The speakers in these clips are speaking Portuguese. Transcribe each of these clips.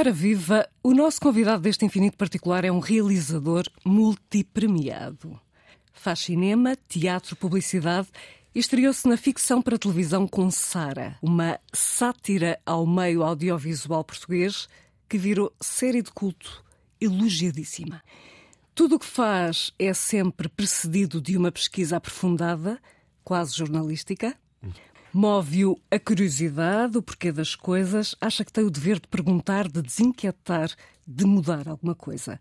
Ora viva, o nosso convidado deste infinito particular é um realizador multipremiado. Faz cinema, teatro, publicidade estreou-se na ficção para televisão com Sara, uma sátira ao meio audiovisual português que virou série de culto elogiadíssima. Tudo o que faz é sempre precedido de uma pesquisa aprofundada, quase jornalística. Move-o a curiosidade, o porquê das coisas, acha que tem o dever de perguntar, de desinquietar, de mudar alguma coisa.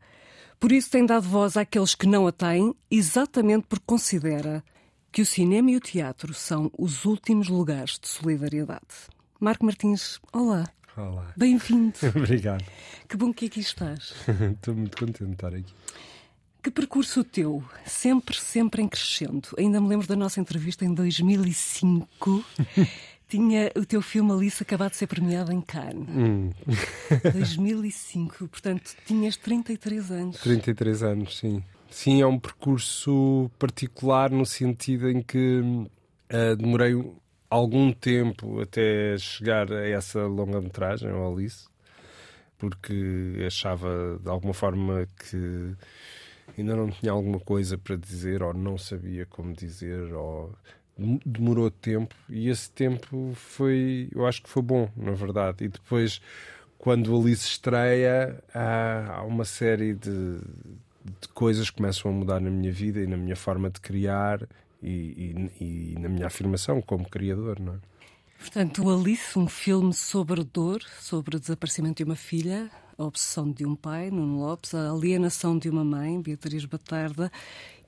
Por isso tem dado voz àqueles que não a têm, exatamente porque considera que o cinema e o teatro são os últimos lugares de solidariedade. Marco Martins, olá. Olá. Bem-vindo. Obrigado. Que bom que aqui estás. Estou muito contente de estar aqui. Que percurso o teu, sempre, sempre em crescendo. Ainda me lembro da nossa entrevista em 2005. Tinha o teu filme Alice acabado de ser premiado em Cannes. Hum. 2005, portanto, tinhas 33 anos. 33 anos, sim. Sim, é um percurso particular no sentido em que uh, demorei algum tempo até chegar a essa longa-metragem, Alice, porque achava de alguma forma que ainda não tinha alguma coisa para dizer, ou não sabia como dizer, ou demorou tempo. E esse tempo foi, eu acho que foi bom, na verdade. E depois, quando Alice estreia, há, uma série de, de coisas que começam a mudar na minha vida e na minha forma de criar e, e, e na minha afirmação como criador, não é? Portanto, o Alice, um filme sobre dor, sobre o desaparecimento de uma filha, a obsessão de um pai, Nuno Lopes, a alienação de uma mãe, Beatriz Batarda.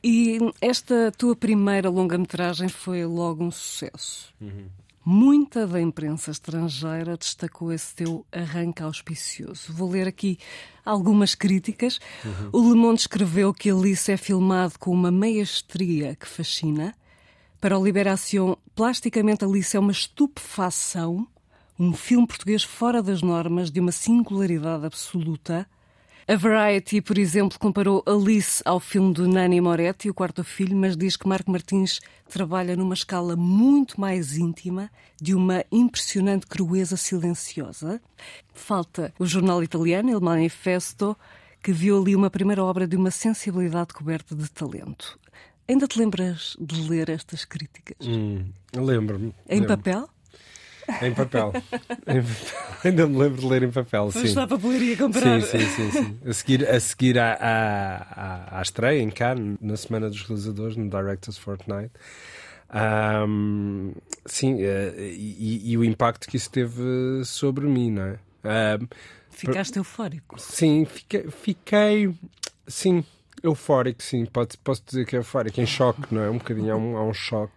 E esta tua primeira longa-metragem foi logo um sucesso. Uhum. Muita da imprensa estrangeira destacou esse teu arranque auspicioso. Vou ler aqui algumas críticas. Uhum. O Le Monde escreveu que Alice é filmado com uma meia-estria que fascina. Para o Liberação, plasticamente Alice é uma estupefação, um filme português fora das normas, de uma singularidade absoluta. A Variety, por exemplo, comparou Alice ao filme do Nani Moretti, o quarto filho, mas diz que Marco Martins trabalha numa escala muito mais íntima, de uma impressionante crueza silenciosa. Falta o jornal italiano Il Manifesto, que viu ali uma primeira obra de uma sensibilidade coberta de talento. Ainda te lembras de ler estas críticas? Hum, Lembro-me. Em lembro. papel? Em papel. em papel. Ainda me lembro de ler em papel, sim. Está para poder comprar. Sim, sim, sim, sim. A seguir, a seguir à, à, à estreia em Cannes, na Semana dos Realizadores, no Directors Fortnight. Um, sim, uh, e, e, o impacto que isso teve sobre mim, não é? Um, Ficaste eufórico? Sim, fiquei, fiquei sim, Eufórico, sim, pode, posso dizer que é eufórico, em choque, não é? Um bocadinho, há um, há um choque.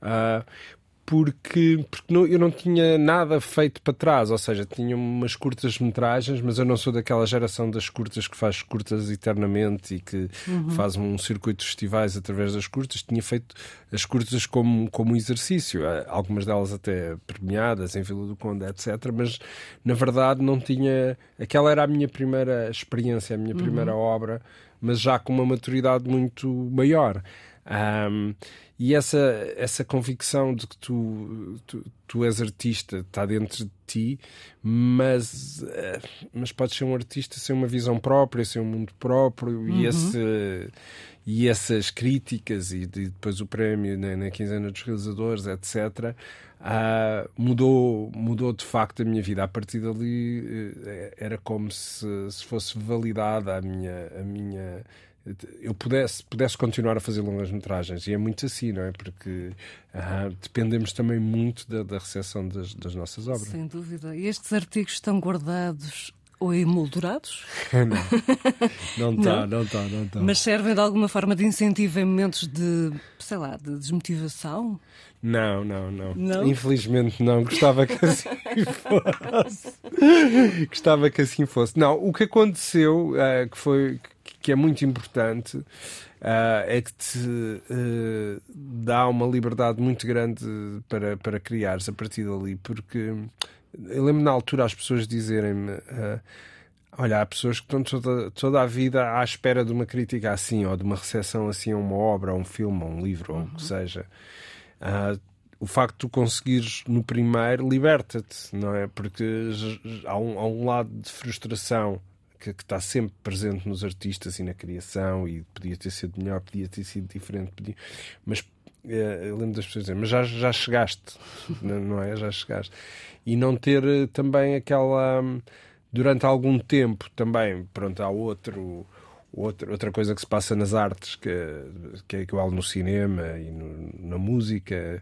Uh, porque, porque não, eu não tinha nada feito para trás, ou seja, tinha umas curtas metragens, mas eu não sou daquela geração das curtas que faz curtas eternamente e que uhum. faz um circuito de festivais através das curtas. Tinha feito as curtas como, como exercício, ah, algumas delas até premiadas em Vila do Conde, etc. Mas na verdade não tinha. Aquela era a minha primeira experiência, a minha uhum. primeira obra mas já com uma maturidade muito maior. Um, e essa, essa convicção de que tu, tu, tu és artista está dentro de ti, mas, uh, mas podes ser um artista sem uma visão própria, sem um mundo próprio, uhum. e, esse, e essas críticas, e, depois o prémio na, na quinzena dos realizadores, etc., uh, mudou, mudou de facto a minha vida. A partir dali uh, era como se, se fosse validada a minha. A minha eu pudesse, pudesse continuar a fazer longas metragens. E é muito assim, não é? Porque uh, dependemos também muito da, da recepção das, das, nossas obras. Sem dúvida. E estes artigos estão guardados ou emoldurados? não, não está, não está, não está. Mas servem de alguma forma de incentivo em momentos de, sei lá, de desmotivação? Não, não, não, não. Infelizmente não. Gostava que assim fosse. Gostava que assim fosse. Não, o que aconteceu, uh, que foi que é muito importante, uh, é que te uh, dá uma liberdade muito grande para, para criares a partir dali, porque eu lembro na altura as pessoas dizerem-me. Olha, há pessoas que estão toda, toda a vida à espera de uma crítica assim, ou de uma recepção assim a uma obra, a um filme, a um livro, ou o que uhum. seja. Uh, o facto de tu conseguires no primeiro liberta-te, não é? Porque há um, há um lado de frustração que, está sempre presente nos artistas e na criação e podia ter sido melhor, podia ter sido diferente, podia... mas eh, eu lembro das pessoas dizerem, mas já, já chegaste, não é? Já chegaste. E não ter eh, também aquela. Hum, durante algum tempo também, pronto, há outro Outra, outra coisa que se passa nas artes, que, que é igual no cinema e no, na música,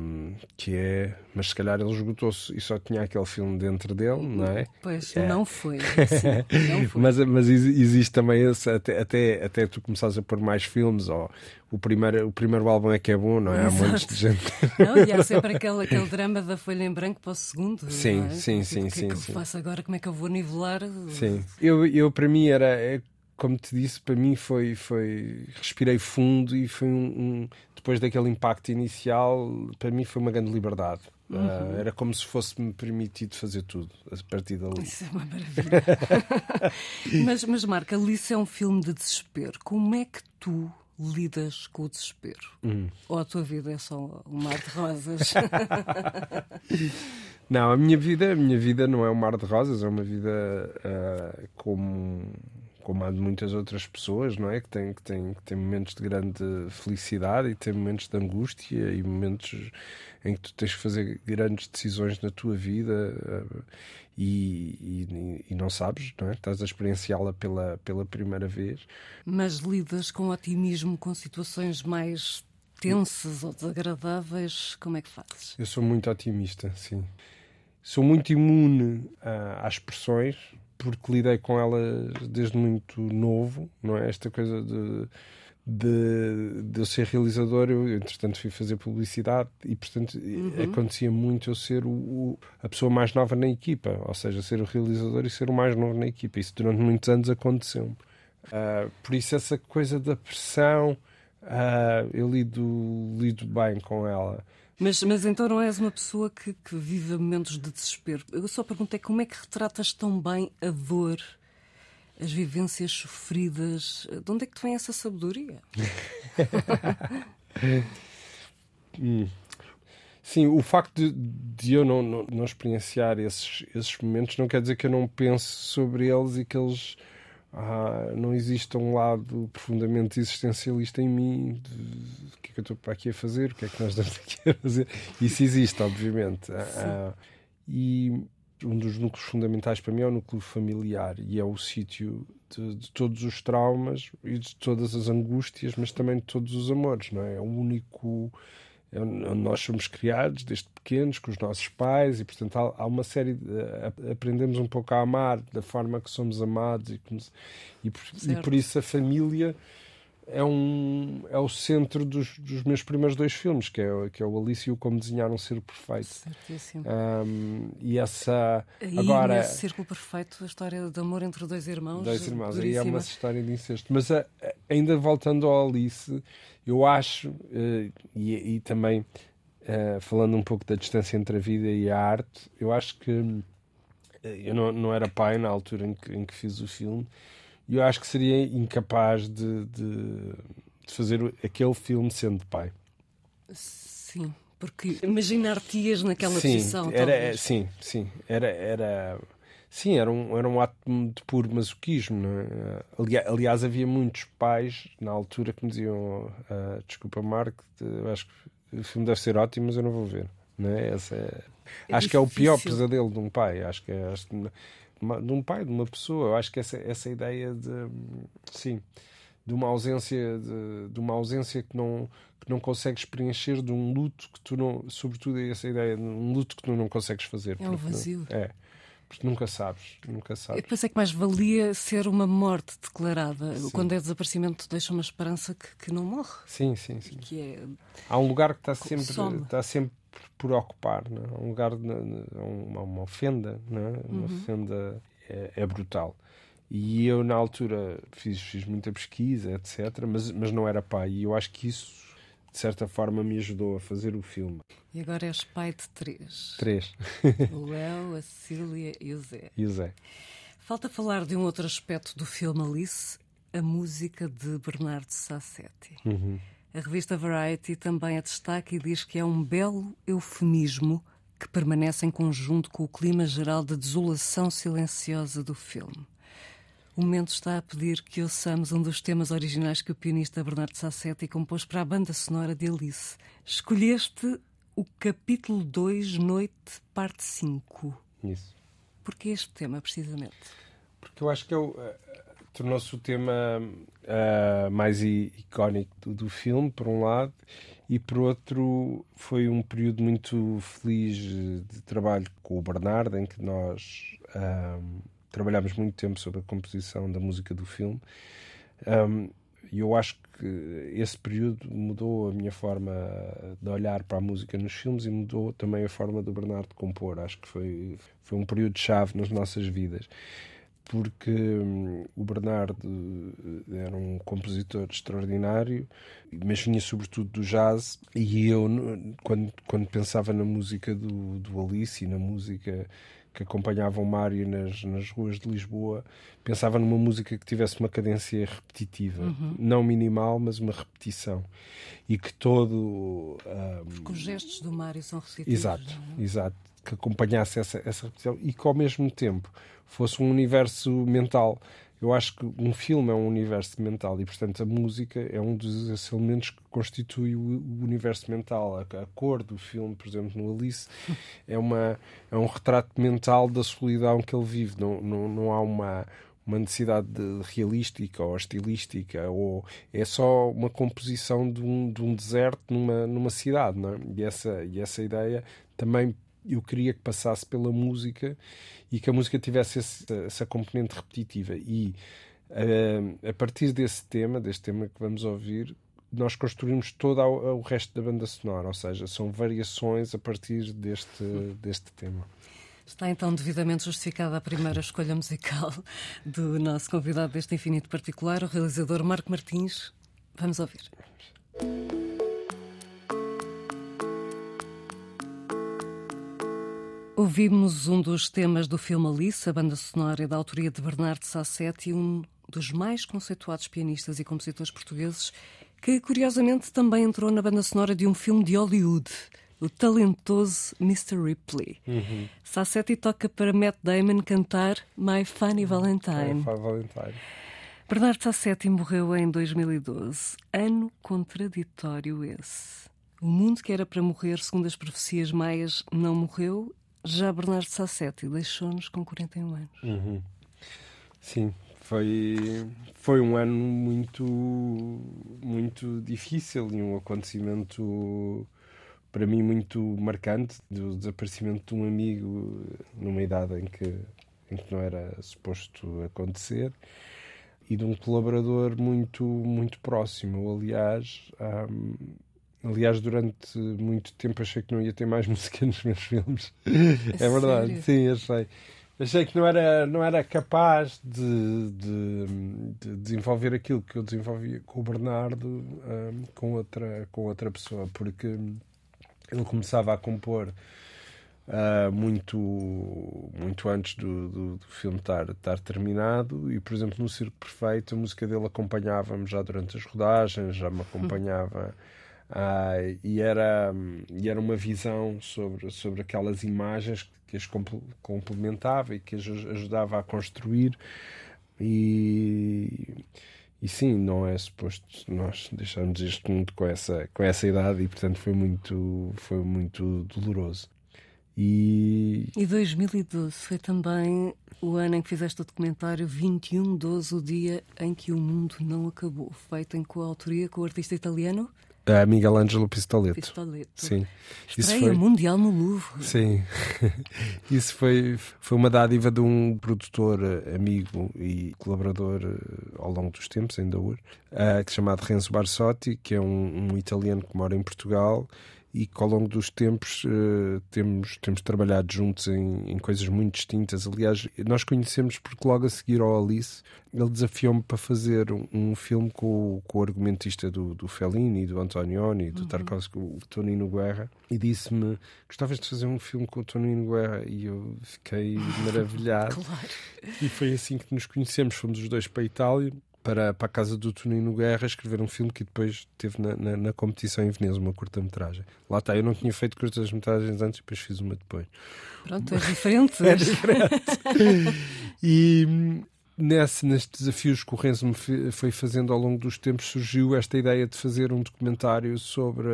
um, que é. Mas se calhar ele esgotou-se e só tinha aquele filme dentro dele, não é? Pois, é. não foi. Não foi. mas, mas existe também esse, até, até, até tu começares a pôr mais filmes, ou o primeiro, o primeiro álbum é que é bom, não é? Exato. Há montes de gente. Não, e há sempre aquele, aquele drama da folha em branco para o segundo. Sim, é? sim, sim. O que, sim, é que sim. eu faço agora? Como é que eu vou nivelar? Sim. Eu, eu para mim era é como te disse, para mim foi, foi respirei fundo e foi um, um depois daquele impacto inicial, para mim foi uma grande liberdade. Uhum. Uh, era como se fosse-me permitido fazer tudo a partir dali. Isso é uma maravilha. mas, mas, Marca, Alice é um filme de desespero. Como é que tu lidas com o desespero? Hum. Ou a tua vida é só um mar de rosas? não, a minha vida, a minha vida não é um mar de rosas, é uma vida uh, como como há de muitas outras pessoas, não é? Que têm, que, têm, que têm momentos de grande felicidade e têm momentos de angústia e momentos em que tu tens que fazer grandes decisões na tua vida uh, e, e, e, não sabes, não é? Estás a experienciá-la pela, pela primeira vez. Mas lidas com otimismo com situações mais tensas ou desagradáveis, como é que fazes? Eu sou muito otimista, sim. Sou muito imune uh, às pressões, porque lidei com elas desde muito novo, não é? Esta coisa de, de, de eu ser realizador, eu entretanto fui fazer publicidade e, portanto, uhum. acontecia muito eu ser o, o, a pessoa mais nova na equipa, ou seja, ser o realizador e ser o mais novo na equipa. Isso durante muitos anos aconteceu-me. Uh, por isso, essa coisa da pressão, uh, eu lido, lido bem com ela. Mas, mas então não és uma pessoa que, que vive momentos de desespero. Eu só perguntei como é que retratas tão bem a dor, as vivências sofridas. De onde é que te vem essa sabedoria? hum. Sim, o facto de, de eu não, não, não, experienciar esses, esses momentos não quer dizer que eu não pense sobre eles e que eles ah, não existe um lado profundamente existencialista em mim de, o que é que eu estou aqui a fazer, o que é que nós estamos aqui a fazer. Isso existe, obviamente. Ah, e um dos núcleos fundamentais para mim é o núcleo familiar e é o sítio de, de, todos os traumas e de todas as angústias, mas também de todos os amores, não é? É o único nós somos criados desde pequenos com os nossos pais e portanto há, há uma série de, aprendemos um pouco a amar da forma que somos amados e, e, por, e por, isso a família é um é o centro dos, dos, meus primeiros dois filmes que é que é o Alice e o Como Desenhar um Ser Perfeito. Certíssimo. Um, e essa aí, agora nesse círculo perfeito a história de amor entre dois irmãos dois irmãos. Aí é uma história de incesto. Mas a, ainda voltando ao Alice eu acho, uh, e, e, também uh, falando um pouco da distância entre a vida e a arte, eu acho que uh, eu não, não era pai na altura em que, em que fiz o filme, e eu acho que seria incapaz de, de, de fazer aquele filme sendo pai. Sim, porque imaginar-te-ias naquela sim, posição. Era, sim, sim. Era, era, Sim, era um, era um ato de puro masoquismo. Não é? aliás, aliás, havia muitos pais na altura que me diziam: uh, Desculpa, Marco, acho que o filme deve ser ótimo, mas eu não vou ver. Não é? Essa é... é acho que é o pior pesadelo de um pai. Acho que é acho que, de um pai, de uma pessoa. Eu acho que essa, essa ideia de. Sim de uma ausência de, de, uma ausência que não que não consegues preencher de um luto que tu não sobretudo é essa ideia de um luto que tu não consegues fazer é um vazio não, é porque nunca sabes, nunca sabes. Eu pensei que mais valia ser uma morte declarada. Sim. Quando é desaparecimento, deixa uma esperança que, que não morre. Sim, sim, sim. É... Há um lugar que está sempre, está sempre por ocupar, não é? um lugar, de, uma, uma ofenda, não é? uma uhum. ofenda é, é, brutal. E eu, na altura, fiz, fiz muita pesquisa, etc., mas, mas não era pai. E eu acho que isso de certa forma me ajudou a fazer o filme. E agora és pai de três. Três. o Léo, a Cília e o Zé. E o Zé. Falta falar de um outro aspecto do filme Alice, a música de Bernardo Sassetti. Uhum. A revista Variety também a destaca e diz que é um belo eufemismo que permanece em conjunto com o clima geral de desolação silenciosa do filme. O momento está a pedir que ouçamos um dos temas originais que o pianista Bernardo Sassetti compôs para a banda sonora de Alice. Escolheste o capítulo 2, Noite, parte 5. Isso. Porquê este tema, precisamente? Porque eu acho que é o, tornou-se o tema uh, mais icónico do, do, filme, por um lado, e por outro, foi um período muito feliz de trabalho com o Bernardo, em que nós uh, trabalhámos muito tempo sobre a composição da música do filme. Um, e eu acho que esse período mudou a minha forma de olhar para a música nos filmes e mudou também a forma do Bernardo compor. Acho que foi, foi um período chave nas nossas vidas porque hum, o Bernardo eh, era um compositor extraordinário, mas vinha sobretudo do jazz, e eu, quando, quando pensava na música do, do Alice e na música que acompanhava o Mário nas, nas ruas de Lisboa, pensava numa música que tivesse uma cadência repetitiva, uhum. não minimal, mas uma repetição. E que todo. Um... Porque os gestos do Mário são repetitivos. Exato, é? exato. Que acompanhasse essa, essa repetição e que ao mesmo tempo fosse um universo mental. Eu acho que um filme é um universo mental e, portanto, a música é um dos elementos que constitui o, universo mental. A, cor do filme, por exemplo, no Alice, é, uma, é um retrato mental da solidão que ele vive. Não, não, não há uma, uma necessidade de realística ou estilística, ou é só uma composição de um, de um deserto numa, numa cidade. Não é? e, essa, e essa ideia também eu queria que passasse pela música e que a música tivesse esse, essa componente repetitiva. E uh, a partir desse tema, deste tema que vamos ouvir, nós construímos todo o resto da banda sonora, ou seja, são variações a partir deste, deste tema. Está então devidamente justificada a primeira escolha musical do nosso convidado deste infinito particular, o realizador Marco Martins. Vamos ouvir. Ouvimos um dos temas do filme Alice, a banda sonora da autoria de Bernardo Sassetti, um dos mais conceituados pianistas e compositores portugueses, que curiosamente também entrou na banda sonora de um filme de Hollywood, o talentoso Mr. Ripley. Uhum. Sassetti toca para Matt Damon cantar My Funny Valentine. My Funny Valentine. Bernardo Sassetti morreu em 2012. Ano contraditório esse. O mundo que era para morrer, segundo as profecias maias, não morreu já Bernardo Sassetti deixou-nos com 41 anos. Uhum. Sim, foi, foi um ano muito, muito difícil e um acontecimento para mim muito marcante do desaparecimento de um amigo numa idade em que, em que não era suposto acontecer e de um colaborador muito muito próximo. Aliás, um, Aliás, durante muito tempo achei que não ia ter mais música nos meus filmes. É, é verdade, sério? sim, achei. Achei que não era, não era capaz de, de, de desenvolver aquilo que eu desenvolvia com o Bernardo um, com, outra, com outra pessoa, porque ele começava a compor uh, muito, muito antes do, do, do, filme estar, estar terminado e, por exemplo, no Circo Perfeito a música dele acompanhava-me já durante as rodagens, já me acompanhava... Ah, e, era, e era uma visão sobre, sobre aquelas imagens que as complementava e que as ajudava a construir. E, e sim, não é suposto nós deixarmos este mundo com essa, com essa idade e portanto foi muito, foi muito doloroso. E... e 2012 foi também o ano em que fizeste o documentário 21-12, o dia em que o mundo não acabou, feito em coautoria com o artista italiano a Miguel Ângelo Pistoleto. Pistoleto. Sim. Estreia foi... mundial no Louvre. Sim. Isso foi, foi uma dádiva de um produtor eh, amigo e colaborador eh, ao longo dos tempos, ainda hoje, uh, chamado Renzo Barsotti, que é um, um italiano que mora em Portugal e que ao longo dos tempos uh, temos, temos trabalhado juntos em, em, coisas muito distintas. Aliás, nós conhecemos porque logo a seguir ao Alice ele desafiou-me para fazer um, um, filme com, com o argumentista do, do Fellini, do Antonioni, do uhum. Tarkovsky, o Tonino Guerra, e disse-me: Gostavas de fazer um filme com o Tonino Guerra? E eu fiquei maravilhado. claro. E foi assim que nos conhecemos. Fomos os dois para a Itália para, para a casa do Tonino Guerra escrever um filme que depois teve na, na, na competição em Veneza, uma curta-metragem. Lá está, eu não tinha feito curtas-metragens antes, depois fiz uma depois. Pronto, é diferente. é diferente. e nesse, nestes desafios que o Renzo me foi fazendo ao longo dos tempos, surgiu esta ideia de fazer um documentário sobre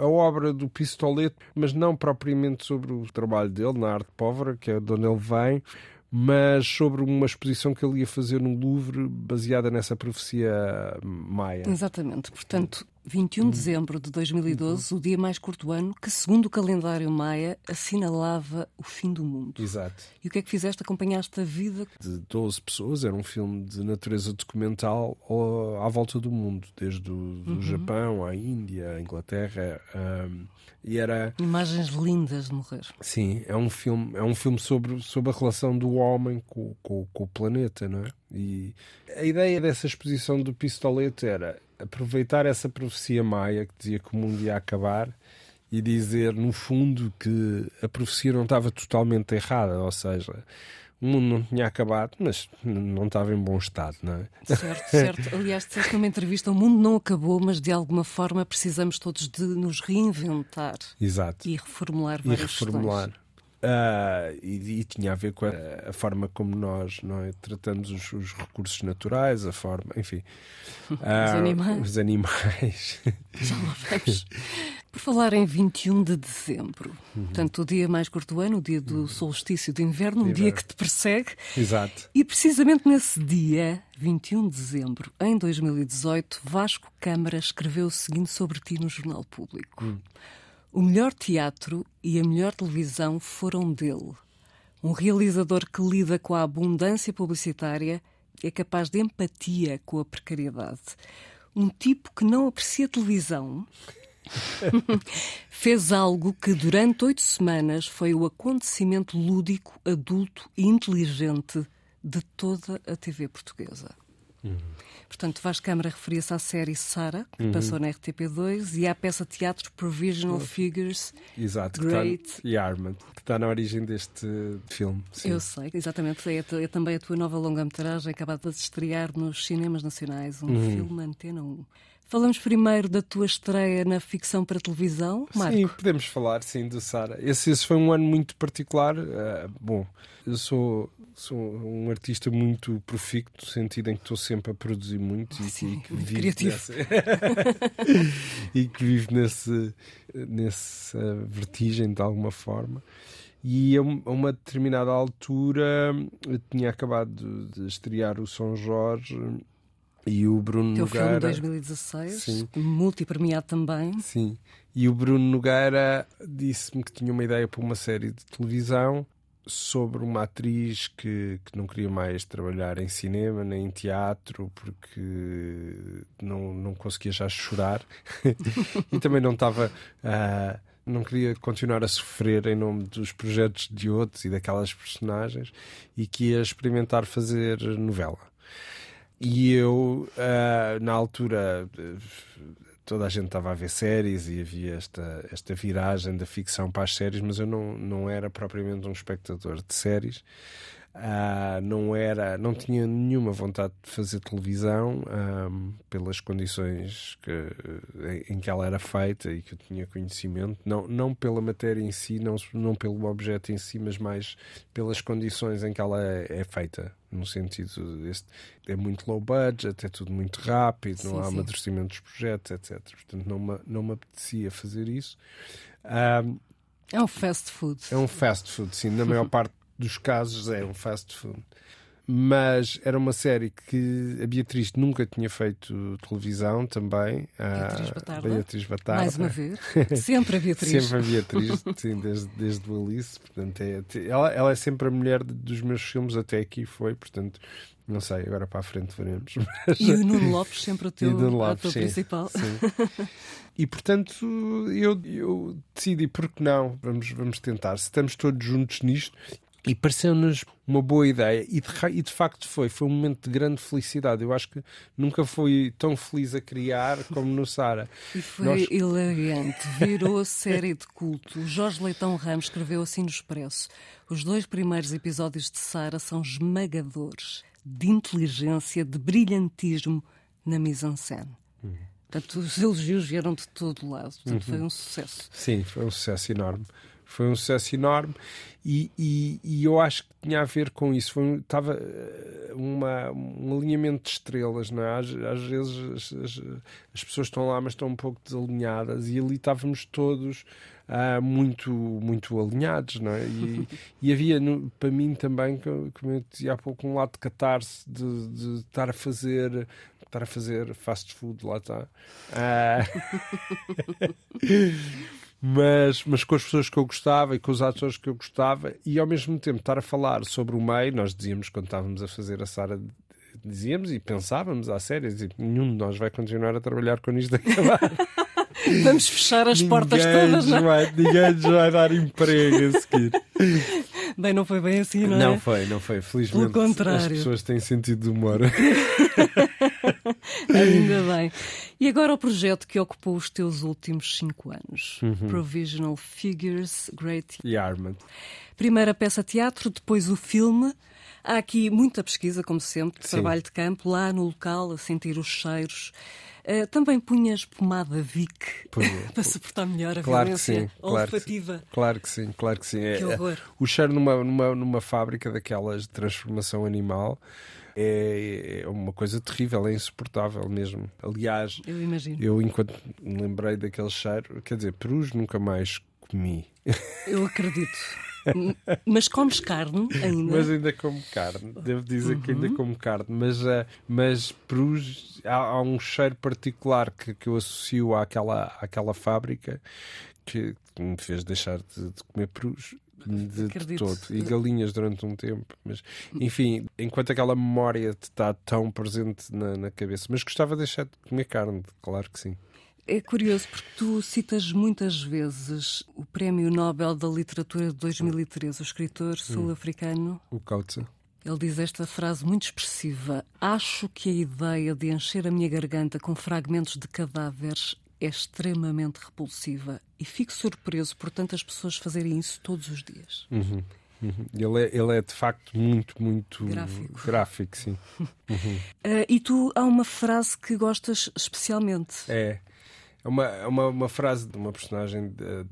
a, obra do Pistoleto, mas não propriamente sobre o trabalho dele na arte pobre, que é de onde ele vem, mas sobre uma exposição que ele ia fazer no Louvre baseada nessa profecia maia. Exatamente. Portanto, 21 de dezembro de 2012, o dia mais curto do ano, que, segundo o calendário maia, assinalava o fim do mundo. Exato. E o que é que fizeste? Acompanhaste a vida? De 12 pessoas, era um filme de natureza documental à volta do mundo, desde o uhum. Japão à Índia, à Inglaterra. Um, e era... Imagens lindas de morrer. Sim, é um filme, é um filme sobre, sobre a relação do homem com, com, com o planeta, não é? E a ideia dessa exposição do pistoleto era aproveitar essa profecia maia que dizia que o mundo ia acabar e dizer, no fundo, que a profecia não estava totalmente errada, ou seja, o mundo não tinha acabado, mas não estava em bom estado, não é? Certo, certo. Aliás, disseste numa entrevista: o mundo não acabou, mas de alguma forma precisamos todos de nos reinventar. Exato. E reformular várias E reformular. Questões. Uh, e, e, tinha a ver com a, a forma como nós é, tratamos os, os, recursos naturais, a forma, enfim. Uh, os animais. Os animais. Já lá vamos. Por falar em 21 de dezembro, uhum. portanto, o dia mais curto do ano, o dia do uhum. solstício de inverno, um dia que te persegue. Exato. E precisamente nesse dia, 21 de dezembro, em 2018, Vasco Câmara escreveu o seguinte sobre ti no Jornal Público. Uhum. O melhor teatro e a melhor televisão foram dele. Um realizador que lida com a abundância publicitária é capaz de empatia com a precariedade. Um tipo que não aprecia televisão fez algo que durante oito semanas foi o acontecimento lúdico, adulto e inteligente de toda a TV portuguesa. Uhum. Portanto, Vasco Câmara referia-se à série Sara, que uhum. passou na RTP2, e à peça teatro Provisional Figures. Exato, Great. Que está, e Armand, que está na origem deste filme. Sim. Eu sei, exatamente. É, é também a tua nova longa-metragem, acabada de estrear nos cinemas nacionais, um uhum. filme Antena 1. Falamos primeiro da tua estreia na ficção para televisão, Marco. Sim, podemos falar, sim, do Sara. Esse, esse, foi um ano muito particular. Uh, bom, eu sou, sou um artista muito profícuo, no sentido em que estou sempre a produzir muito e, sim, e que vivo nesse... e que vivo nesse, nessa vertigem de alguma forma. E a uma determinada altura eu tinha acabado de estrear o São Jorge e o Bruno Teu Nogueira. filme 2016, sim. multipremiado também. Sim. E o Bruno Nogueira disse-me que tinha uma ideia para uma série de televisão sobre uma atriz que, que não queria mais trabalhar em cinema nem em teatro porque não, não conseguia já chorar e também não estava. Uh, não queria continuar a sofrer em nome dos projetos de outros e daquelas personagens e que ia experimentar fazer novela. E eu, uh, na altura, toda a gente estava a ver séries e havia esta, esta viragem da ficção para as séries, mas eu não, não era propriamente um espectador de séries. Uh, não era, não tinha nenhuma vontade de fazer televisão um, pelas condições que, em que ela era feita e que eu tinha conhecimento, não, não pela matéria em si, não, não pelo objeto em si, mas mais pelas condições em que ela é, é feita. No sentido deste, é muito low budget, é tudo muito rápido, sim, não há sim. amadurecimento dos projetos, etc. Portanto, não me, não me apetecia fazer isso. Um, é um fast food. É um fast food, sim. Na maior parte dos casos é um fast food. Mas era uma série que a Beatriz nunca tinha feito televisão também. Beatriz Batarda. Beatriz Batarda. Mais uma vez. Sempre a Beatriz. sempre a Beatriz, sim, desde, desde o Alice. Portanto, é, ela, ela é sempre a mulher dos meus filmes, até aqui foi. Portanto, não sei, agora para a frente veremos. Mas... E o Nuno Lopes, sempre o teu Lopes, ator sim, principal. Sim. E portanto eu, eu decidi, porque não? Vamos, vamos tentar. Se estamos todos juntos nisto, e pareceu-nos uma boa ideia e de, e de, facto foi, foi um momento de grande felicidade. Eu acho que nunca fui tão feliz a criar como no Sara. E foi Nós... hilariante, virou série de culto. O Jorge Leitão Ramos escreveu assim no Expresso: os dois primeiros episódios de Sara são esmagadores. de inteligência, de brilhantismo na mise-en-scène. Uhum. Portanto, os elogios vieram de todo lado. Portanto, uhum. foi um sucesso. Sim, foi um sucesso enorme. Foi um sucesso enorme e, e, e, eu acho que tinha a ver com isso. Foi, estava eh, uma, um alinhamento de estrelas, não é? Às, às vezes as, as, as, pessoas estão lá, mas estão um pouco desalinhadas e ali estávamos todos uh, muito, muito alinhados, não é? E, e havia no, para mim também, como eu dizia há pouco, um lado de catarse de, de estar a fazer estar a fazer fast food, lá está. Uh... mas, mas com as pessoas que eu gostava e com os atores que eu gostava, e ao mesmo tempo estar a falar sobre o meio, nós dizíamos quando estávamos a fazer a Sara dizíamos e pensávamos à série, nenhum de nós vai continuar a trabalhar com isto acabar. Vamos fechar as ninguém portas todas, não? É? Vai, ninguém nos vai dar emprego a seguir. Bem, não foi bem assim, não é? Não foi, não foi. Felizmente Pelo contrário. as pessoas têm sentido de humor. Ainda bem. E agora o projeto que ocupou os teus últimos cinco anos. Uhum. Provisional Figures, Great... E Armand. Primeira peça teatro, depois o filme. Há aqui muita pesquisa, como sempre, de trabalho de campo, lá no local, a sentir os cheiros. Uh, também punhas pomada Vic para suportar melhor a claro violência que sim, olfativa. Claro que, claro que sim, claro que sim. Que é, horror. É, o cheiro numa, numa, numa fábrica daquelas de transformação animal é, é uma coisa terrível, é insuportável mesmo. Aliás, eu imagino. Eu, enquanto me lembrei daquele cheiro, quer dizer, perus nunca mais comi. Eu acredito. mas comes carne ainda? Mas ainda como carne, devo dizer uhum. que ainda uhum. como carne, mas, uh, mas perus, há, há, um cheiro particular que, que eu associo àquela, àquela fábrica que me fez deixar de, de comer perus de, de, todo. E galinhas durante um tempo. Mas, enfim, enquanto aquela memória te está tão presente na, na cabeça. Mas gostava de deixar de comer carne, claro que sim. É curioso porque tu citas muitas vezes o Prémio Nobel da Literatura de 2013, o escritor hum. sul-africano. O Coates. Ele diz esta frase muito expressiva: Acho que a ideia de encher a minha garganta com fragmentos de cadáveres é extremamente repulsiva e fico surpreso por tantas pessoas fazerem isso todos os dias. Uhum. Uhum. Ele, é, ele é de facto muito, muito gráfico, gráfico sim. Uhum. Uh, e tu há uma frase que gostas especialmente. É. É uma, é uma, uma frase de uma personagem de,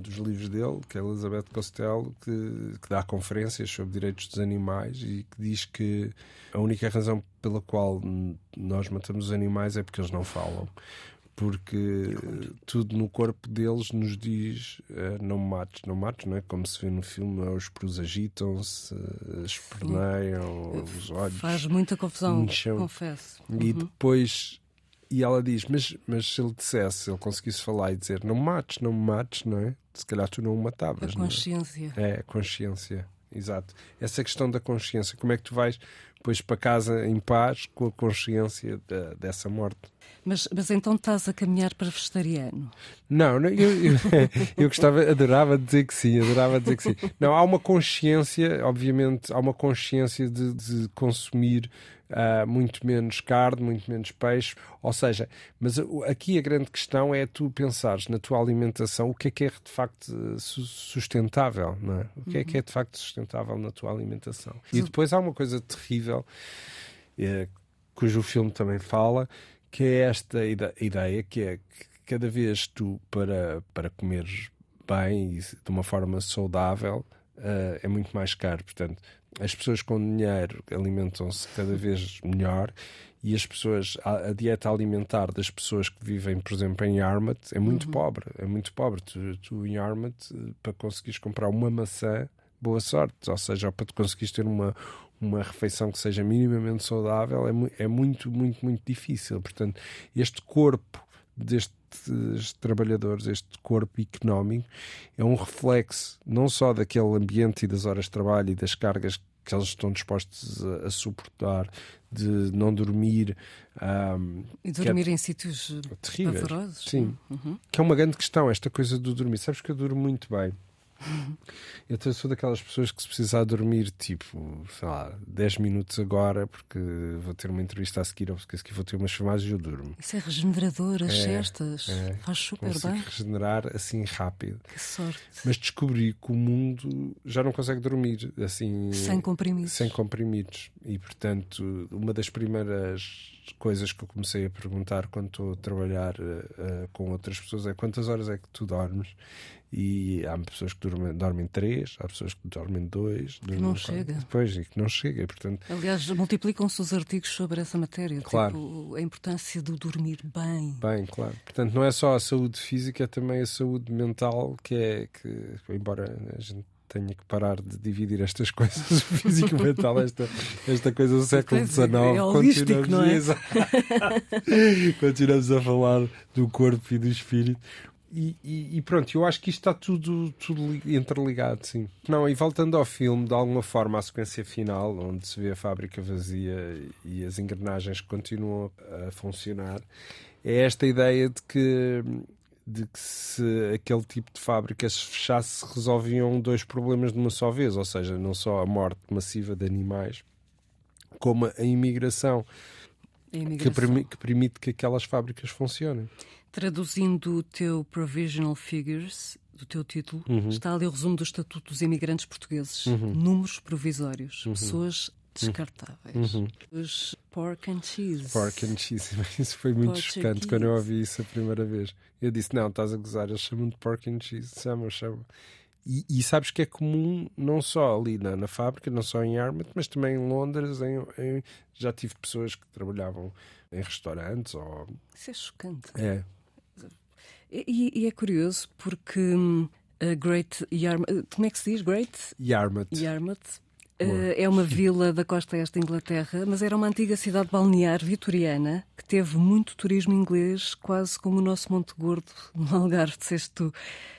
dos livros dele, que é Elizabeth Costello, que, que dá conferências sobre direitos dos animais e que diz que a única razão pela qual nós matamos os animais é porque eles não falam porque tudo no corpo deles nos diz uh, não mates, não mates, não é? Como se vê no filme, os perus agitam-se, esperneiam, os olhos. Faz muita confusão, confesso. E uhum. depois, e ela diz, mas, mas se ele dissesse, se ele conseguisse falar e dizer não mates, não mates, não é? Se calhar tu não o matavas. A consciência. É? é, a consciência, exato. Essa questão da consciência, como é que tu vais depois para casa em paz com a consciência de, dessa morte? Mas, mas então estás a caminhar para vegetariano? Não, não eu, eu, eu, gostava, adorava dizer que sim, adorava dizer que sim. Não, há uma consciência, obviamente, há uma consciência de, de consumir uh, muito menos carne, muito menos peixe, ou seja, mas aqui a grande questão é tu pensares na tua alimentação o que é que é de facto sustentável, não é? O que é que é de facto sustentável na tua alimentação? E depois há uma coisa terrível, é, cujo filme também fala, que é esta ideia que é que cada vez tu para, para comeres bem e de uma forma saudável uh, é muito mais caro. Portanto, as pessoas com dinheiro alimentam-se cada vez melhor e as pessoas, a, a, dieta alimentar das pessoas que vivem, por exemplo, em Yarmouth é muito uhum. pobre. É muito pobre. Tu, tu em Yarmouth, para conseguires comprar uma maçã, boa sorte. Ou seja, para tu conseguires ter uma, uma refeição que seja minimamente saudável é, é muito, muito, muito difícil. Portanto, este corpo destes trabalhadores, este corpo económico, é um reflexo não só daquele ambiente e das horas de trabalho e das cargas que eles estão dispostos a, a suportar, de não dormir. Um, e dormir é em sítios terríveis. Pavorosos. Sim. Uhum. Que é uma grande questão, esta coisa do dormir. Sabes que eu durmo muito bem. Eu sou daquelas pessoas que se precisar dormir, tipo, sei lá, 10 minutos agora, porque vou ter uma entrevista a seguir ou porque a seguir vou ter umas filmagens e eu durmo. Isso é regenerador, as é, cestas. É, Faz super bem. regenerar assim rápido. Que sorte. Mas descobri que o mundo já não consegue dormir assim. Sem comprimidos. Sem comprimidos. E portanto, uma das primeiras coisas que eu comecei a perguntar quando estou a trabalhar uh, com outras pessoas é quantas horas é que tu dormes? E há pessoas que dormem, dormem três, há pessoas que dormem dois. Que não chega. Depois, e que não chega. Portanto... Aliás, multiplicam-se os artigos sobre essa matéria. Claro. Tipo, a importância do dormir bem. Bem, claro. Portanto, não é só a saúde física, é também a saúde mental, que é que, embora a gente tenha que parar de dividir estas coisas, físico mental, esta, esta coisa do século XIX. É holístico, não é? continuamos a falar do corpo e do espírito. E, e, e, pronto, eu acho que isto está tudo, tudo interligado, sim. Não, e voltando ao filme, de alguma forma, à sequência final, onde se vê a fábrica vazia e as engrenagens que continuam a funcionar, é esta ideia de que, de que se aquele tipo de fábrica se fechasse, resolviam dois problemas de uma só vez, ou seja, não só a morte massiva de animais, como a imigração, a imigração. Que, permi que permite que aquelas fábricas funcionem. Traduzindo o teu Provisional Figures, do teu título, uhum. está ali o resumo do Estatuto dos Imigrantes Portugueses. Uhum. Números provisórios, uhum. pessoas descartáveis. Uhum. Os pork and cheese. Pork and cheese. Isso foi muito chocante quando eu ouvi isso a primeira vez. Eu disse: Não, estás a gozar, eles chamam de pork and cheese. Chamam, chamam. E, e, sabes que é comum não só ali na, na fábrica, não só em Armit, mas também em Londres. Em, em, já tive pessoas que trabalhavam em restaurantes. Ou... Isso é chocante. É, e, e é curioso porque hum, a Great Yarmouth, como é que se diz? Great Yarmouth. Yarmouth Uh, é uma vila da costa este da Inglaterra, mas era uma antiga cidade balnear vitoriana que teve muito turismo inglês, quase como o nosso Monte Gordo no Algarve, disseste tu.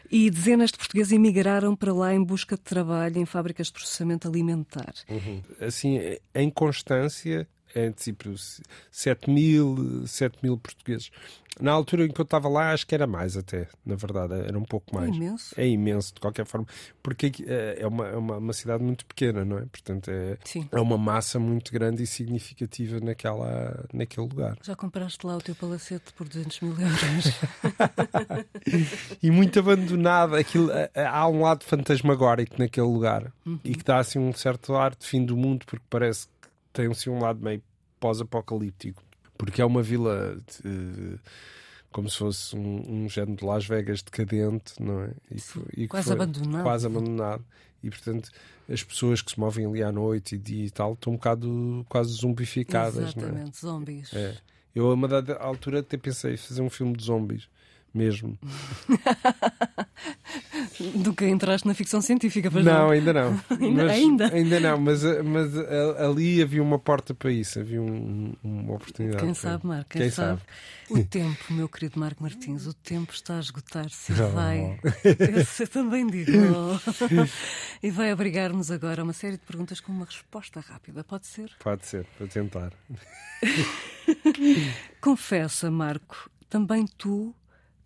E dezenas de portugueses emigraram para lá em busca de trabalho em fábricas de processamento alimentar. Uhum. Assim, em Constância, é tipo 7 mil, 7 mil portugueses. Na altura em que eu estava lá, acho que era mais até, na verdade, era um pouco mais. É imenso. É imenso, de qualquer forma, porque é, é uma, é uma, uma cidade muito pequena, não é? Portanto, é, Sim. é uma massa muito grande e significativa naquela, naquele lugar. Já compraste lá o teu palacete por 200 mil euros. e muito abandonado. Aquilo, há um lado fantasmagórico naquele lugar uhum. e que dá assim um certo ar de fim do mundo, porque parece que tem assim um lado meio pós-apocalíptico porque é uma vila de, como se fosse um, um género de Las Vegas decadente, não é? E, e quase abandonado. Quase abandonado. E portanto, as pessoas que se movem ali à noite e dia e tal estão um bocado quase zombificadas. Exatamente, não é? zombies. É. Eu, a uma dada altura, até pensei em fazer um filme de zombies mesmo. Nunca entraste na ficção científica, pois não? Não, ainda não. ainda, mas, ainda? ainda? não, mas, mas ali havia uma porta para isso, havia um, uma oportunidade. Quem sabe, Marco, quem, quem sabe? sabe? O tempo, meu querido Marco Martins, o tempo está a esgotar-se e vai. Eu também digo. E vai obrigar-nos agora a uma série de perguntas com uma resposta rápida, pode ser? Pode ser, para tentar. Confessa, Marco, também tu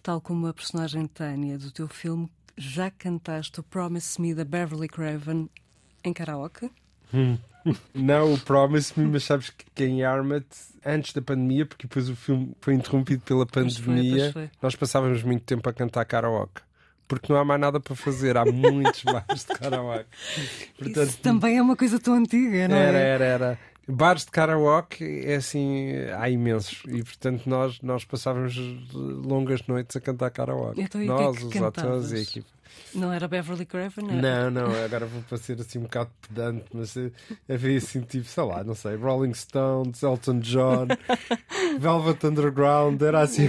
tal como a personagem Tânia do teu filme, já cantaste o Promise Me da Beverly Craven em karaoke? Hum. Não, o Promise Me, mas sabes que em Armat, antes da pandemia, porque depois o filme foi interrompido pela pandemia, foi, foi. nós passávamos muito tempo a cantar karaoke porque não há mais nada para fazer, há muitos bares de karaoke. Portanto, Isso também é uma coisa tão antiga, não é? Era, era, era. Bares de karaoke é assim, há imensos e portanto nós, nós passávamos longas noites a cantar karaoke. Então, nós, que é que os atores e a equipe. Não era Beverly Craven? Não, não, agora vou parecer assim um bocado pedante, mas havia assim tipo, sei lá, não sei, Rolling Stones, Elton John, Velvet Underground, era assim,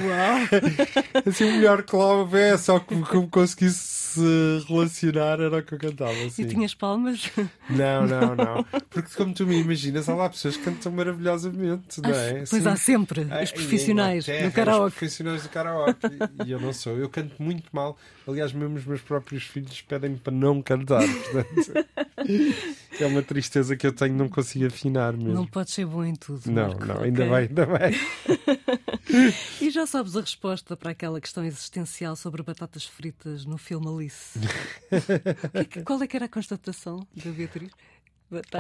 assim o melhor clube é só que como conseguisse relacionar era o que eu cantava. Assim. E tinhas palmas? Não, não, não. Porque como tu me imaginas, há lá pessoas que cantam maravilhosamente, não é? Pois há sempre, os profissionais do karaoke. Os profissionais do karaoke. E eu não sou, eu canto muito mal. Aliás, mesmo os meus próprios filhos pedem-me para não cantar. Portanto, é uma tristeza que eu tenho, não consigo afinar mesmo. Não pode ser bom em tudo. Não, Marco. não, ainda okay. bem, ainda bem. e já sabes a resposta para aquela questão existencial sobre batatas fritas no filme Alice? Qual é que era a constatação da Beatriz?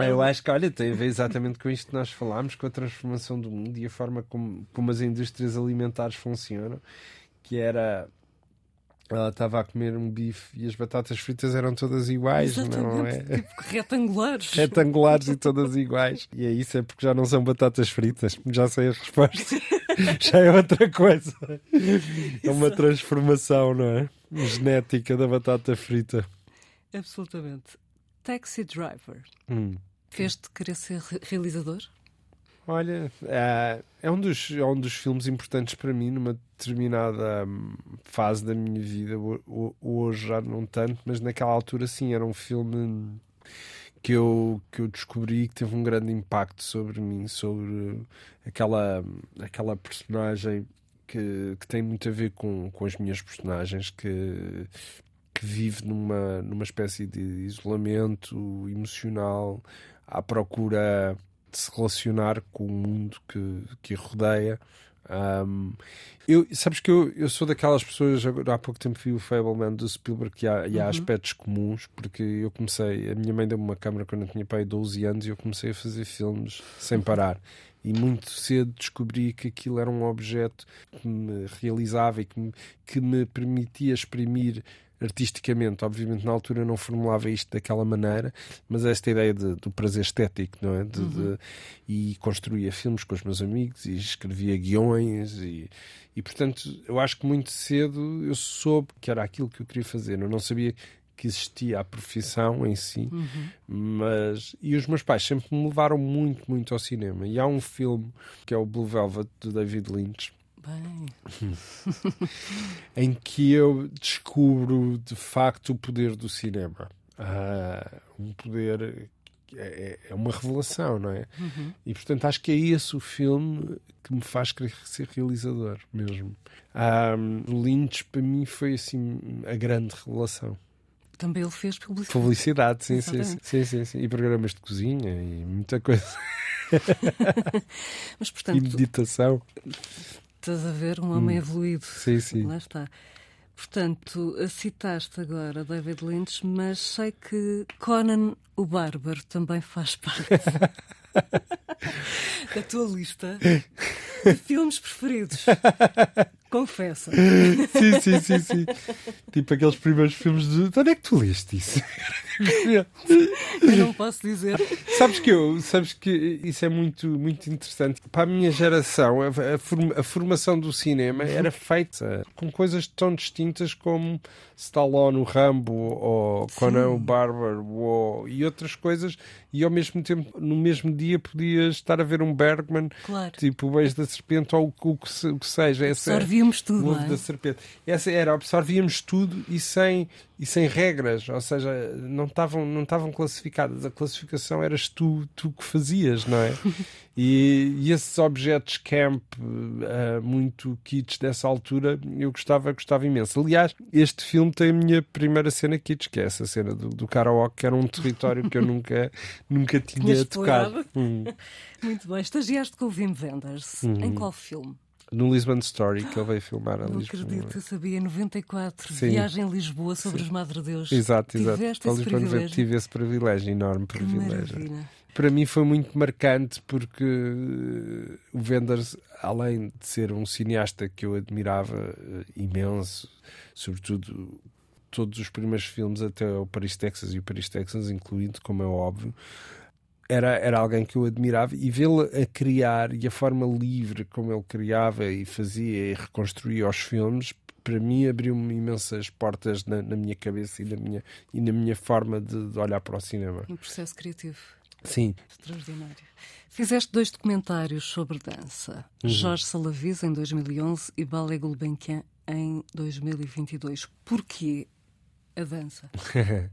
Eu acho que, olha, tem a ver exatamente com isto que nós falámos, com a transformação do mundo e a forma como, como as indústrias alimentares funcionam, que era ela estava a comer um bife e as batatas fritas eram todas iguais, Exatamente, não é? Tipo retangulares. Retangulares e todas iguais. E é isso, é porque já não são batatas fritas. Já sei a resposta. já é outra coisa. É uma transformação, não é? Genética da batata frita. Absolutamente. Taxi Driver. Hum. Fez-te querer ser realizador? Olha, é, é, um dos, é um dos filmes importantes para mim numa determinada hum, fase da minha vida. Hoje já não tanto, mas naquela altura sim, era um filme que eu, que eu descobri que teve um grande impacto sobre mim, sobre aquela, aquela personagem que, que tem muito a ver com, com as minhas personagens, que, que vive numa, numa espécie de isolamento emocional à procura de se relacionar com o mundo que, que a rodeia. Um, eu, sabes que eu, eu sou daquelas pessoas, há pouco tempo vi o Fableman do Spielberg e há, e há uhum. aspectos comuns, porque eu comecei, a minha mãe deu-me uma câmera quando eu tinha pai 12 anos e eu comecei a fazer filmes sem parar. E muito cedo descobri que aquilo era um objeto que me realizava e que me, que me permitia exprimir artisticamente. Obviamente, na altura não formulava isto daquela maneira, mas esta ideia de, do prazer estético, não é? De, uhum. de, e construía filmes com os meus amigos e escrevia guiões e, e, portanto, eu acho que muito cedo eu soube que era aquilo que eu queria fazer. Eu não sabia que existia a profissão em si, uhum. mas e os meus pais sempre me levaram muito, muito ao cinema. E há um filme que é o Blue Velvet de David Lynch Bem. em que eu descubro de facto o poder do cinema. Uh, um poder é, é, uma revelação, não é? Uhum. E portanto acho que é esse o filme que me faz querer ser realizador mesmo. Um, Lynch para mim foi assim a grande revelação. Também ele fez publicidade. Publicidade, sim, sim, sim, sim, sim, E programas de cozinha e muita coisa. Mas portanto. E meditação. Estás a ver um homem hum. evoluído. Sim, sim. Lá está. Portanto, citaste agora David Lynch, mas sei que Conan o Bárbaro também faz parte da tua lista de filmes preferidos. Confessa. Sim, sim, sim, sim. Tipo aqueles primeiros filmes de. de onde é que tu leste isso? Eu não posso dizer. Sabes que eu, sabes que isso é muito, muito interessante. Para a minha geração, a, a, a formação do cinema era feita com coisas tão distintas como Stallone, o Rambo, ou Conan o ou, e outras coisas, e ao mesmo tempo, no mesmo dia, podias estar a ver um Bergman, claro. tipo o Beijo da Serpente, ou o, que, o que seja. Essa, absorvíamos tudo. O ovo é? da serpente. Essa era, absorvíamos tudo e sem, e sem regras, ou seja, não estavam não estavam classificadas. A classificação eras tu, tu que fazias, não é? e, e, esses objetos camp uh, muito kits dessa altura, eu gostava, gostava imenso. Aliás, este filme tem a minha primeira cena kits, que é essa cena do, do karaoke, que era um território que eu nunca, nunca tinha tocado. Hum. Muito bem. Estagiaste com o Wim Wenders. Em uhum. qual filme? No Lisbon Story que ele veio filmar a Não Lisboa. acredito, eu sabia, 94, Sim. viagem em Lisboa sobre Sim. os Madre Deus. Exato, exato. Tiveste esse privilégio. Tive esse privilégio, enorme privilégio. Maravilha. Para mim foi muito marcante porque eh, o Wenders, além de ser um cineasta que eu admirava uh, imenso, sobretudo todos os primeiros filmes até o Paris, Texas e o Paris, Texas incluído, como é óbvio, era, era alguém que eu admirava e vê-lo a criar e a forma livre como ele criava e fazia e reconstruía os filmes para mim abriu-me imensas portas na, na, minha cabeça e na minha, e na minha forma de, de olhar para o cinema. Um processo criativo. Sim. Extraordinário. Fizeste dois documentários sobre dança. Uhum. Jorge Salavis em 2011 e Ballet Gulbenkian em 2022. Porquê a dança?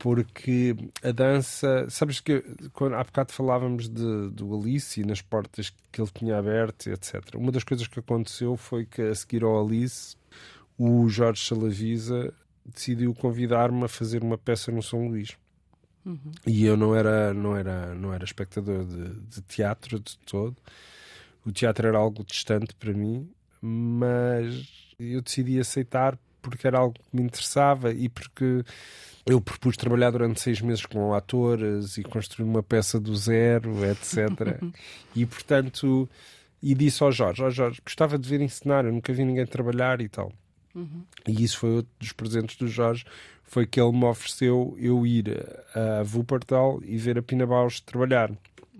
porque a dança, sabes que quando, há bocado falávamos de, do Alice e nas portas que ele tinha aberto, etc. Uma das coisas que aconteceu foi que a seguir ao Alice, o Jorge Salavisa decidiu convidar-me a fazer uma peça no São Luís. Uhum. E eu não era, não era, não era espectador de, de teatro de todo. O teatro era algo distante para mim mas eu decidi aceitar porque era algo que me interessava e porque eu propus trabalhar durante seis meses com atores e construir uma peça do zero, etc. e portanto, e disse ao Jorge: oh, Jorge, gostava de ver ensinar, eu nunca vi ninguém trabalhar e tal. Uhum. E isso foi outro dos presentes do Jorge, foi que ele me ofereceu eu ir a Wuppertal e ver a Pina Bausch trabalhar.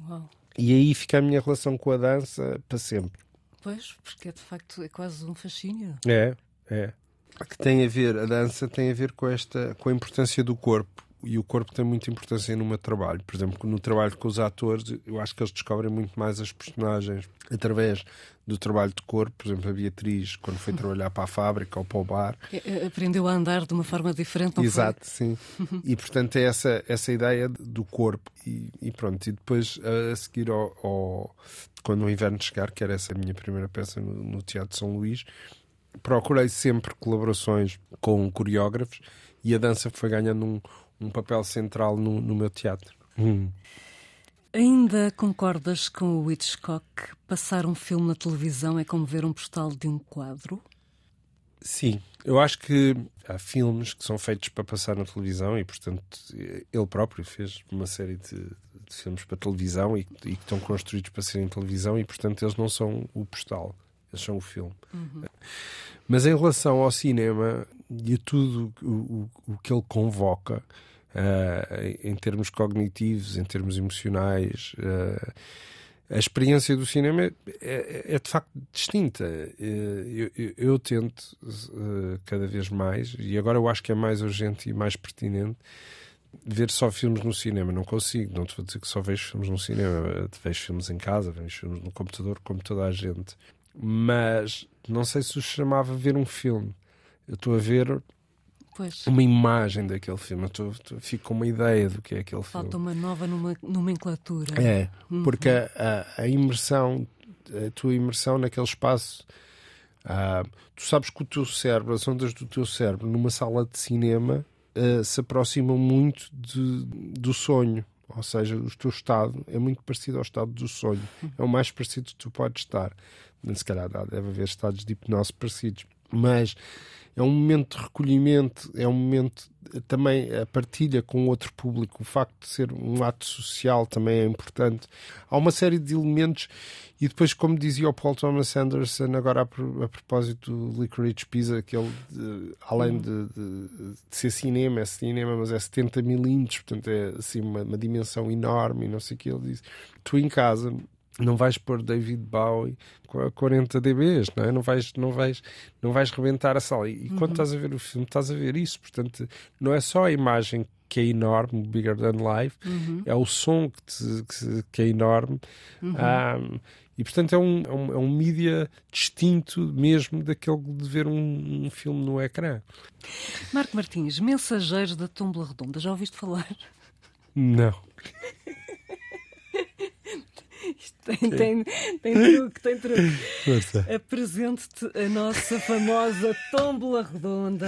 Uau. E aí fica a minha relação com a dança para sempre. Pois, porque é de facto é quase um fascínio. É, é. Que tem a ver, a dança tem a ver com esta, com a importância do corpo e o corpo tem muita importância no meu trabalho. Por exemplo, no trabalho com os atores, eu acho que eles descobrem muito mais as personagens através do trabalho de corpo. Por exemplo, a Beatriz, quando foi trabalhar para a fábrica ou para o bar. É, é, aprendeu a andar de uma forma diferente, não Exato, foi? sim. e portanto é essa, essa ideia do corpo. E, e pronto, e depois a, seguir ao, ao, Quando o inverno chegar, que era essa a minha primeira peça no, no Teatro de São Luís, procurei sempre colaborações com coreógrafos e a dança foi ganhando um um papel central no, no meu teatro. Hum. Ainda concordas com o Hitchcock? Passar um filme na televisão é como ver um postal de um quadro? Sim, eu acho que há filmes que são feitos para passar na televisão e, portanto, ele próprio fez uma série de, de filmes para televisão e, e, que estão construídos para serem televisão e, portanto, eles não são o postal, são o filme. Uhum. Mas em relação ao cinema e a tudo o, o, o que ele convoca, uh, em termos cognitivos, em termos emocionais. Uh, a experiência do cinema é, é, é de facto distinta. Eu, eu, eu tento uh, cada vez mais, e agora eu acho que é mais urgente e mais pertinente, ver só filmes no cinema. Não consigo, não te vou dizer que só vejo filmes no cinema. Vejo filmes em casa, vejo filmes no computador, como toda a gente. Mas não sei se o chamava ver um filme. Eu estou a ver Pois. uma imagem daquele filme. Eu fico com uma ideia do que é aquele Falta filme. Falta uma nova numa, nomenclatura. É, uhum. porque a, a, imersão, a tua imersão naquele espaço, uh, tu sabes que o teu cérebro, as ondas do teu cérebro numa sala de cinema uh, se aproximam muito de, do sonho. Ou seja, o teu estado é muito parecido ao estado do sonho. É o mais parecido que tu podes estar. Se calhar deve haver estados de hipnose parecidos. Mas é um momento de recolhimento, é um momento também a partilha com outro público, o facto de ser um ato social também é importante. Há uma série de elementos, e depois, como dizia o Paul Thomas Anderson, agora a, propósito do Licorice Pizza, que ele, além de, de, de, ser cinema, é cinema, mas é 70 milímetros, portanto é assim uma, uma dimensão enorme, e não sei o que ele diz. Tu em casa não vais pôr David Bowie com 40 dBs, não é? Não vais, não vais, não vais rebentar a sala. E uhum. quando estás a ver o filme, estás a ver isso. Portanto, não é só a imagem que é enorme, bigger than life, uhum. é o som que, te, que, que é enorme. Uhum. Um, e portanto é um, é um, é um mídia distinto mesmo daquele de ver um, um filme no ecrã. Marco Martins, Mensageiros da Tumba Redonda, já ouviste falar? Não. Isto tem, tem, tem truque, tem truque. Apresente-te a nossa famosa tómbola redonda.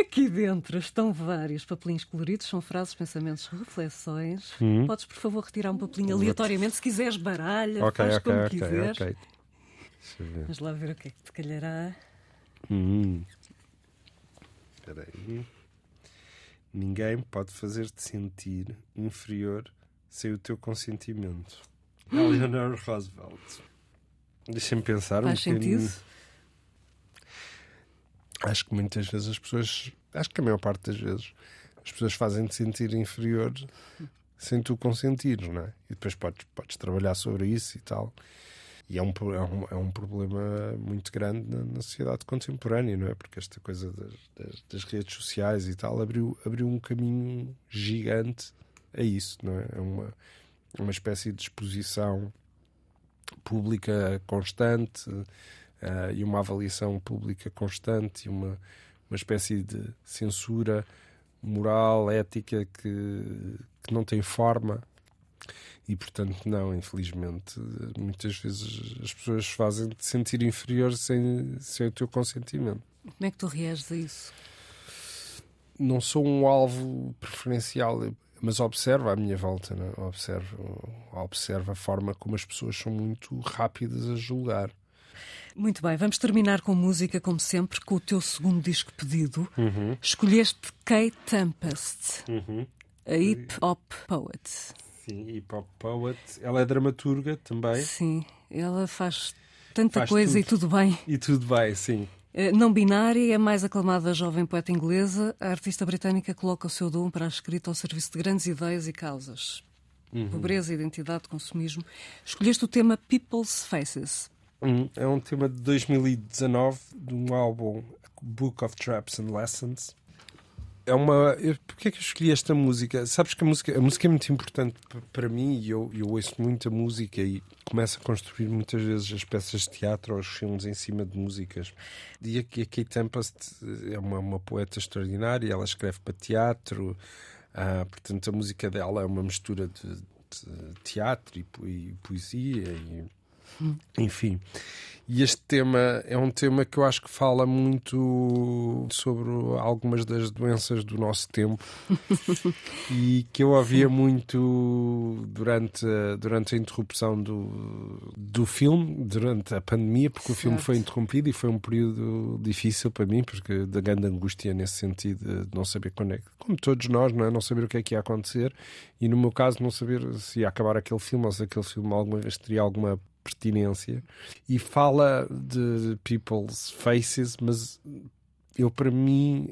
Aqui dentro estão vários papelinhos coloridos, são frases, pensamentos, reflexões. Hum. Podes, por favor, retirar um papelinho aleatoriamente, se quiseres baralha, okay, faz okay, como okay, quiseres. Okay. Vamos lá ver o que é que te calhará. Hum. Espera aí. Ninguém pode fazer-te sentir inferior sem o teu consentimento. Eleanor Roosevelt. Deixa-me pensar Faz um bocadinho. Acho que muitas vezes as pessoas, acho que a maior parte das vezes, as pessoas fazem-te sentir inferior sem tu consentir, não é? E depois podes, podes trabalhar sobre isso e tal. E é um, é um, é um problema muito grande na, na, sociedade contemporânea, não é? Porque esta coisa das, das, das, redes sociais e tal abriu, abriu um caminho gigante é isso, não é? É uma, uma espécie de exposição pública constante uh, e uma avaliação pública constante e uma, uma espécie de censura moral, ética que, que não tem forma. E portanto, não, infelizmente, muitas vezes as pessoas fazem-te sentir inferior sem, sem o teu consentimento. Como é que tu reages a isso? Não sou um alvo preferencial mas observa à minha volta, né? observa, observa a forma como as pessoas são muito rápidas a julgar. Muito bem, vamos terminar com música, como sempre, com o teu segundo disco pedido. Uhum. Escolheste Kay Tempest, uhum. a hip hop poet. Sim, hip hop poet. Ela é dramaturga também. Sim, ela faz tanta faz coisa tudo. e tudo bem. E tudo bem, sim. Eh, não binária, é mais aclamada jovem poeta inglesa, a artista britânica coloca o seu dom para a escrita ao serviço de grandes ideias e causas. Uhum. Pobreza, identidade, consumismo. Escolheste o tema People's Faces. Uhum. É um tema de 2019 de um álbum Book of Traps and Lessons é uma. Porquê é que eu escolhi esta música? Sabes que a música, a música é muito importante para mim e eu, eu ouço muita música e começo a construir muitas vezes as peças de teatro ou os filmes em cima de músicas. E a, a Kate Tempest é uma, uma poeta extraordinária, ela escreve para teatro, ah, portanto a música dela é uma mistura de, de teatro e, e poesia e enfim. E este tema é um tema que eu acho que fala muito sobre algumas das doenças do nosso tempo e que eu ouvia muito durante, durante a interrupção do, do filme, durante a pandemia, porque certo. o filme foi interrompido e foi um período difícil para mim, porque da grande angústia nesse sentido de não saber quando é, como todos nós, não é? Não saber o que é que ia acontecer e no meu caso não saber se ia acabar aquele filme ou se aquele filme alguma vez teria alguma pertinência e fala de people's faces, mas eu para mim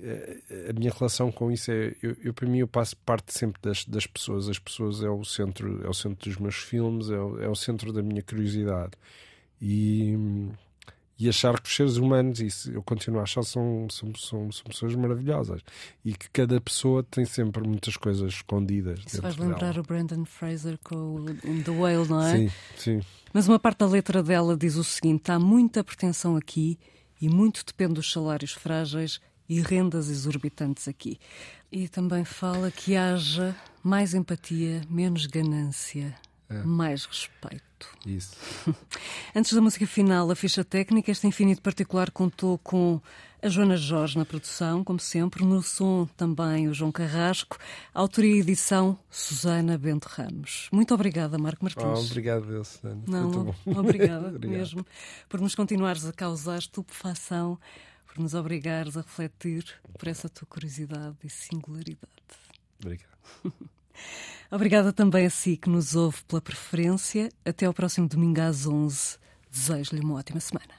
a minha relação com isso é eu, eu para mim eu passo parte sempre das, das pessoas. As pessoas é o centro é o centro dos meus filmes é o, é o centro da minha curiosidade. E e achar que os seres humanos, isso eu continuo a achar, são, são, são, são pessoas maravilhosas e que cada pessoa tem sempre muitas coisas escondidas. Isso faz lembrar dela. o Brandon Fraser com o The Whale, não é? Sim, sim. Mas uma parte da letra dela diz o seguinte: há muita pretensão aqui e muito depende dos salários frágeis e rendas exorbitantes aqui. E também fala que haja mais empatia, menos ganância, é. mais respeito. Isso. Antes da música final, a ficha técnica, este infinito particular contou com a Joana Jorge na produção, como sempre, no som também o João Carrasco, autoria e edição Susana Bento Ramos. Muito obrigada, Marco Martins. Oh, obrigado, Susana. Não, obrigada mesmo por nos continuares a causar estupefação, por nos obrigares a refletir por essa tua curiosidade e singularidade. Obrigado. Obrigada também a si que nos ouve pela preferência. Até ao próximo domingo às 11. Desejo-lhe uma ótima semana.